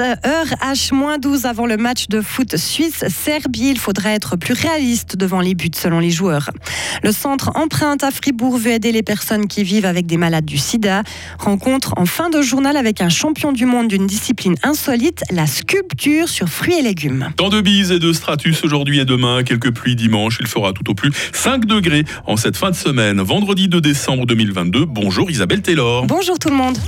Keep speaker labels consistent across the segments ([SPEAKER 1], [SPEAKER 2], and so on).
[SPEAKER 1] heure H-12 avant le match de foot Suisse-Serbie. Il faudra être plus réaliste devant les buts selon les joueurs. Le centre Empreinte à Fribourg veut aider les personnes qui vivent avec des malades du sida. Rencontre en fin de journal avec un champion du monde d'une discipline insolite, la sculpture sur fruits et légumes.
[SPEAKER 2] Tant de bises et de stratus aujourd'hui et demain, quelques pluies dimanche. Il fera tout au plus 5 degrés en cette fin de semaine. Vendredi 2 décembre 2022. Bonjour Isabelle Taylor.
[SPEAKER 1] Bonjour tout le monde.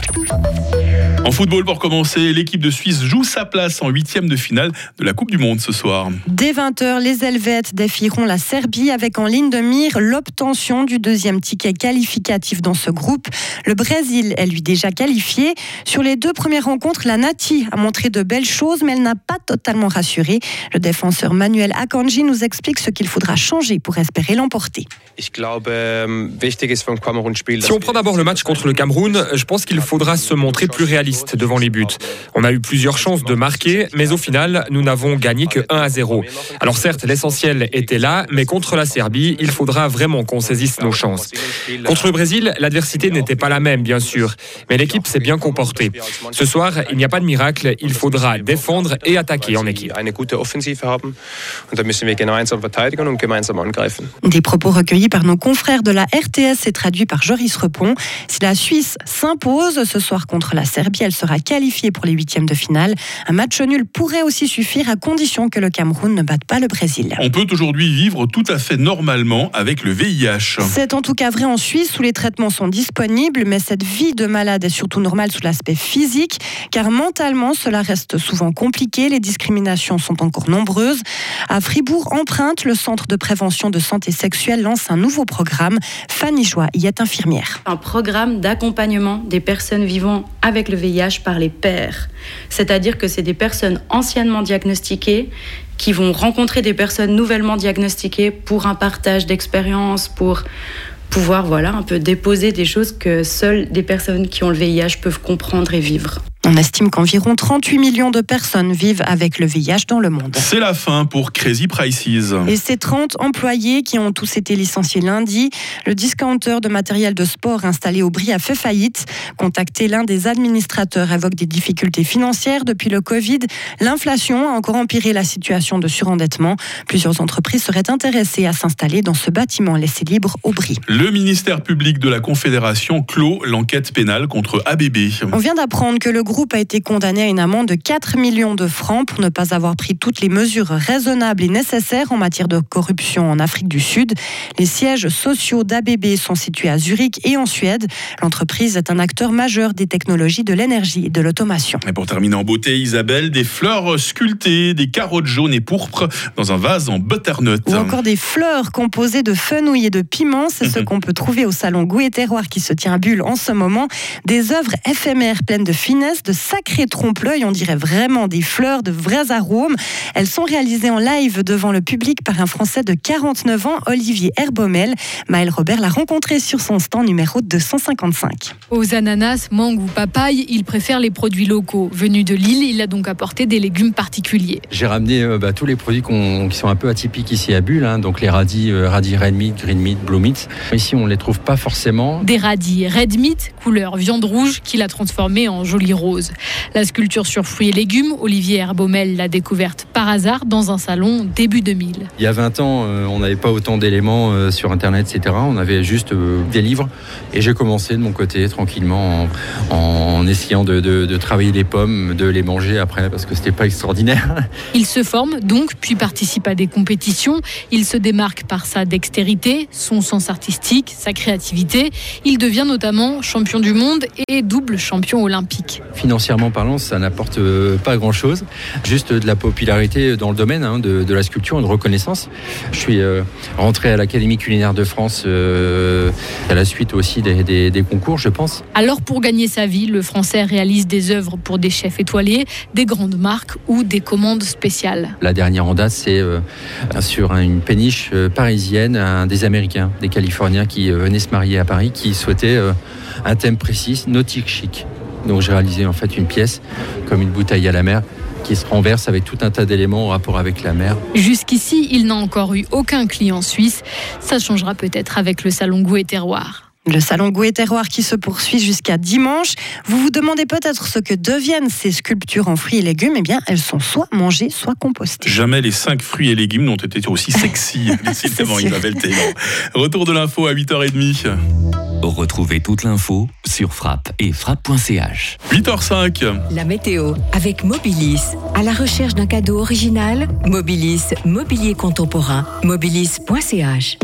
[SPEAKER 2] En football, pour commencer, l'équipe de Suisse joue sa place en huitième de finale de la Coupe du Monde ce soir.
[SPEAKER 1] Dès 20h, les Helvètes défieront la Serbie avec en ligne de mire l'obtention du deuxième ticket qualificatif dans ce groupe. Le Brésil est lui déjà qualifié. Sur les deux premières rencontres, la Nati a montré de belles choses, mais elle n'a pas totalement rassuré. Le défenseur Manuel Akanji nous explique ce qu'il faudra changer pour espérer l'emporter.
[SPEAKER 3] Ähm, si on prend d'abord le match contre le Cameroun, je pense qu'il faudra se montrer plus réaliste devant les buts. On a eu plusieurs chances de marquer, mais au final, nous n'avons gagné que 1 à 0. Alors certes, l'essentiel était là, mais contre la Serbie, il faudra vraiment qu'on saisisse nos chances. Contre le Brésil, l'adversité n'était pas la même, bien sûr, mais l'équipe s'est bien comportée. Ce soir, il n'y a pas de miracle, il faudra défendre et attaquer en équipe.
[SPEAKER 1] Des propos recueillis par nos confrères de la RTS et traduits par Joris Repon. Si la Suisse s'impose ce soir contre la Serbie, elle sera qualifiée pour les huitièmes de finale. Un match nul pourrait aussi suffire à condition que le Cameroun ne batte pas le Brésil.
[SPEAKER 2] On peut aujourd'hui vivre tout à fait normalement avec le VIH.
[SPEAKER 1] C'est en tout cas vrai en Suisse où les traitements sont disponibles, mais cette vie de malade est surtout normale sous l'aspect physique, car mentalement cela reste souvent compliqué. Les discriminations sont encore nombreuses. À Fribourg, Empreinte, le centre de prévention de santé sexuelle lance un nouveau programme. Fanny Joie y est infirmière.
[SPEAKER 4] Un programme d'accompagnement des personnes vivant avec le VIH par les pairs. C'est-à-dire que c'est des personnes anciennement diagnostiquées qui vont rencontrer des personnes nouvellement diagnostiquées pour un partage d'expérience, pour pouvoir voilà un peu déposer des choses que seules des personnes qui ont le VIH peuvent comprendre et vivre.
[SPEAKER 1] On estime qu'environ 38 millions de personnes vivent avec le VIH dans le monde.
[SPEAKER 2] C'est la fin pour Crazy Prices.
[SPEAKER 1] Et ces 30 employés qui ont tous été licenciés lundi, le discounter de matériel de sport installé au Brie a fait faillite. Contacté, l'un des administrateurs évoque des difficultés financières depuis le Covid. L'inflation a encore empiré la situation de surendettement. Plusieurs entreprises seraient intéressées à s'installer dans ce bâtiment laissé libre au Brie.
[SPEAKER 2] Le ministère public de la Confédération clôt l'enquête pénale contre ABB.
[SPEAKER 1] On vient d'apprendre que le groupe a été condamné à une amende de 4 millions de francs pour ne pas avoir pris toutes les mesures raisonnables et nécessaires en matière de corruption en Afrique du Sud. Les sièges sociaux d'ABB sont situés à Zurich et en Suède. L'entreprise est un acteur majeur des technologies de l'énergie et de l'automation.
[SPEAKER 2] Et pour terminer en beauté, Isabelle, des fleurs sculptées, des carottes jaunes et pourpres dans un vase en butternut.
[SPEAKER 1] Ou encore des fleurs composées de fenouil et de piment. C'est ce qu'on peut trouver au salon Goût et Terroir qui se tient à Bulle en ce moment. Des œuvres éphémères pleines de finesse de sacrés trompe-l'œil, on dirait vraiment des fleurs, de vrais arômes. Elles sont réalisées en live devant le public par un Français de 49 ans, Olivier Herbomel. Maël Robert l'a rencontré sur son stand numéro 255.
[SPEAKER 5] Aux ananas, mangue ou papaye, il préfère les produits locaux. Venu de Lille, il a donc apporté des légumes particuliers.
[SPEAKER 6] J'ai ramené euh, bah, tous les produits qui sont un peu atypiques ici à Bulle, hein. donc les radis, euh, radis red meat, green meat, blue meat. Ici, on ne les trouve pas forcément.
[SPEAKER 5] Des radis red meat, couleur viande rouge, qu'il a transformé en joli rose. La sculpture sur fruits et légumes, Olivier Herbomel l'a découverte par hasard dans un salon début 2000.
[SPEAKER 6] Il y a 20 ans, euh, on n'avait pas autant d'éléments euh, sur Internet, etc. On avait juste euh, des livres. Et j'ai commencé de mon côté, tranquillement, en, essayant de, travailler les pommes, de les manger après, parce que c'était pas extraordinaire.
[SPEAKER 5] Il se forme donc, puis participe à des compétitions. Il se démarque par sa dextérité, son sens artistique, sa créativité. Il devient notamment champion du monde et double champion olympique
[SPEAKER 6] financièrement parlant, ça n'apporte euh, pas grand-chose. Juste de la popularité dans le domaine hein, de, la sculpture de reconnaissance. Je suis euh, rentré à l'Académie culinaire de France euh, à la suite aussi des, concours, je pense.
[SPEAKER 5] Alors pour gagner sa vie, le Français réalise des œuvres pour des chefs étoilés, des grandes marques ou des commandes spéciales.
[SPEAKER 6] La dernière en date, c'est sur une péniche parisienne, un des Américains, des Californiens qui venaient se marier à Paris, qui souhaitaient un thème précis, nautique chic. Donc j'ai réalisé en fait une pièce comme une bouteille à la mer qui se renverse avec tout un tas d'éléments en rapport avec la mer.
[SPEAKER 5] Jusqu'ici, il n'a encore eu aucun client suisse. Ça changera peut-être avec le salon Goût et Terroir.
[SPEAKER 1] Le salon Goût et Terroir qui se poursuit jusqu'à dimanche. Vous vous demandez peut-être ce que deviennent ces sculptures en fruits et légumes. Eh bien, elles sont soit mangées, soit compostées.
[SPEAKER 2] Jamais les cinq fruits et légumes n'ont été aussi sexy, décidément, Isabelle Taylor. Retour de l'info à 8h30.
[SPEAKER 7] Retrouvez toute l'info sur frappe et frappe.ch.
[SPEAKER 2] 8h05.
[SPEAKER 8] La météo avec Mobilis. À la recherche d'un cadeau original, Mobilis, mobilier contemporain, mobilis.ch.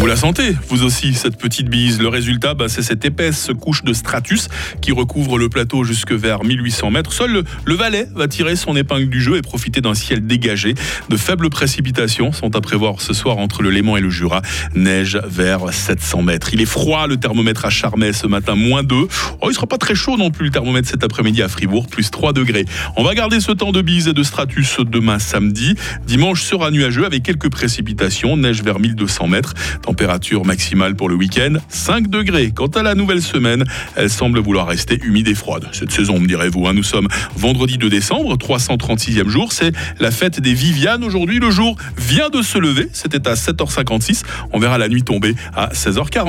[SPEAKER 2] Vous la sentez, vous aussi, cette petite bise. Le résultat, bah, c'est cette épaisse couche de stratus qui recouvre le plateau jusque vers 1800 mètres. Seul le, le Valais va tirer son épingle du jeu et profiter d'un ciel dégagé. De faibles précipitations sont à prévoir ce soir entre le Léman et le Jura. Neige vers 700 mètres. Il est froid, le thermomètre à Charmey ce matin, moins 2. Oh, il sera pas très chaud non plus, le thermomètre cet après-midi à Fribourg, plus 3 degrés. On va garder ce temps de bise et de stratus demain samedi. Dimanche sera nuageux avec quelques précipitations. Neige vers 1200 mètres. Température maximale pour le week-end, 5 degrés. Quant à la nouvelle semaine, elle semble vouloir rester humide et froide. Cette saison, me direz-vous, hein. nous sommes vendredi 2 décembre, 336e jour, c'est la fête des Vivianes. Aujourd'hui, le jour vient de se lever, c'était à 7h56. On verra la nuit tomber à 16h40.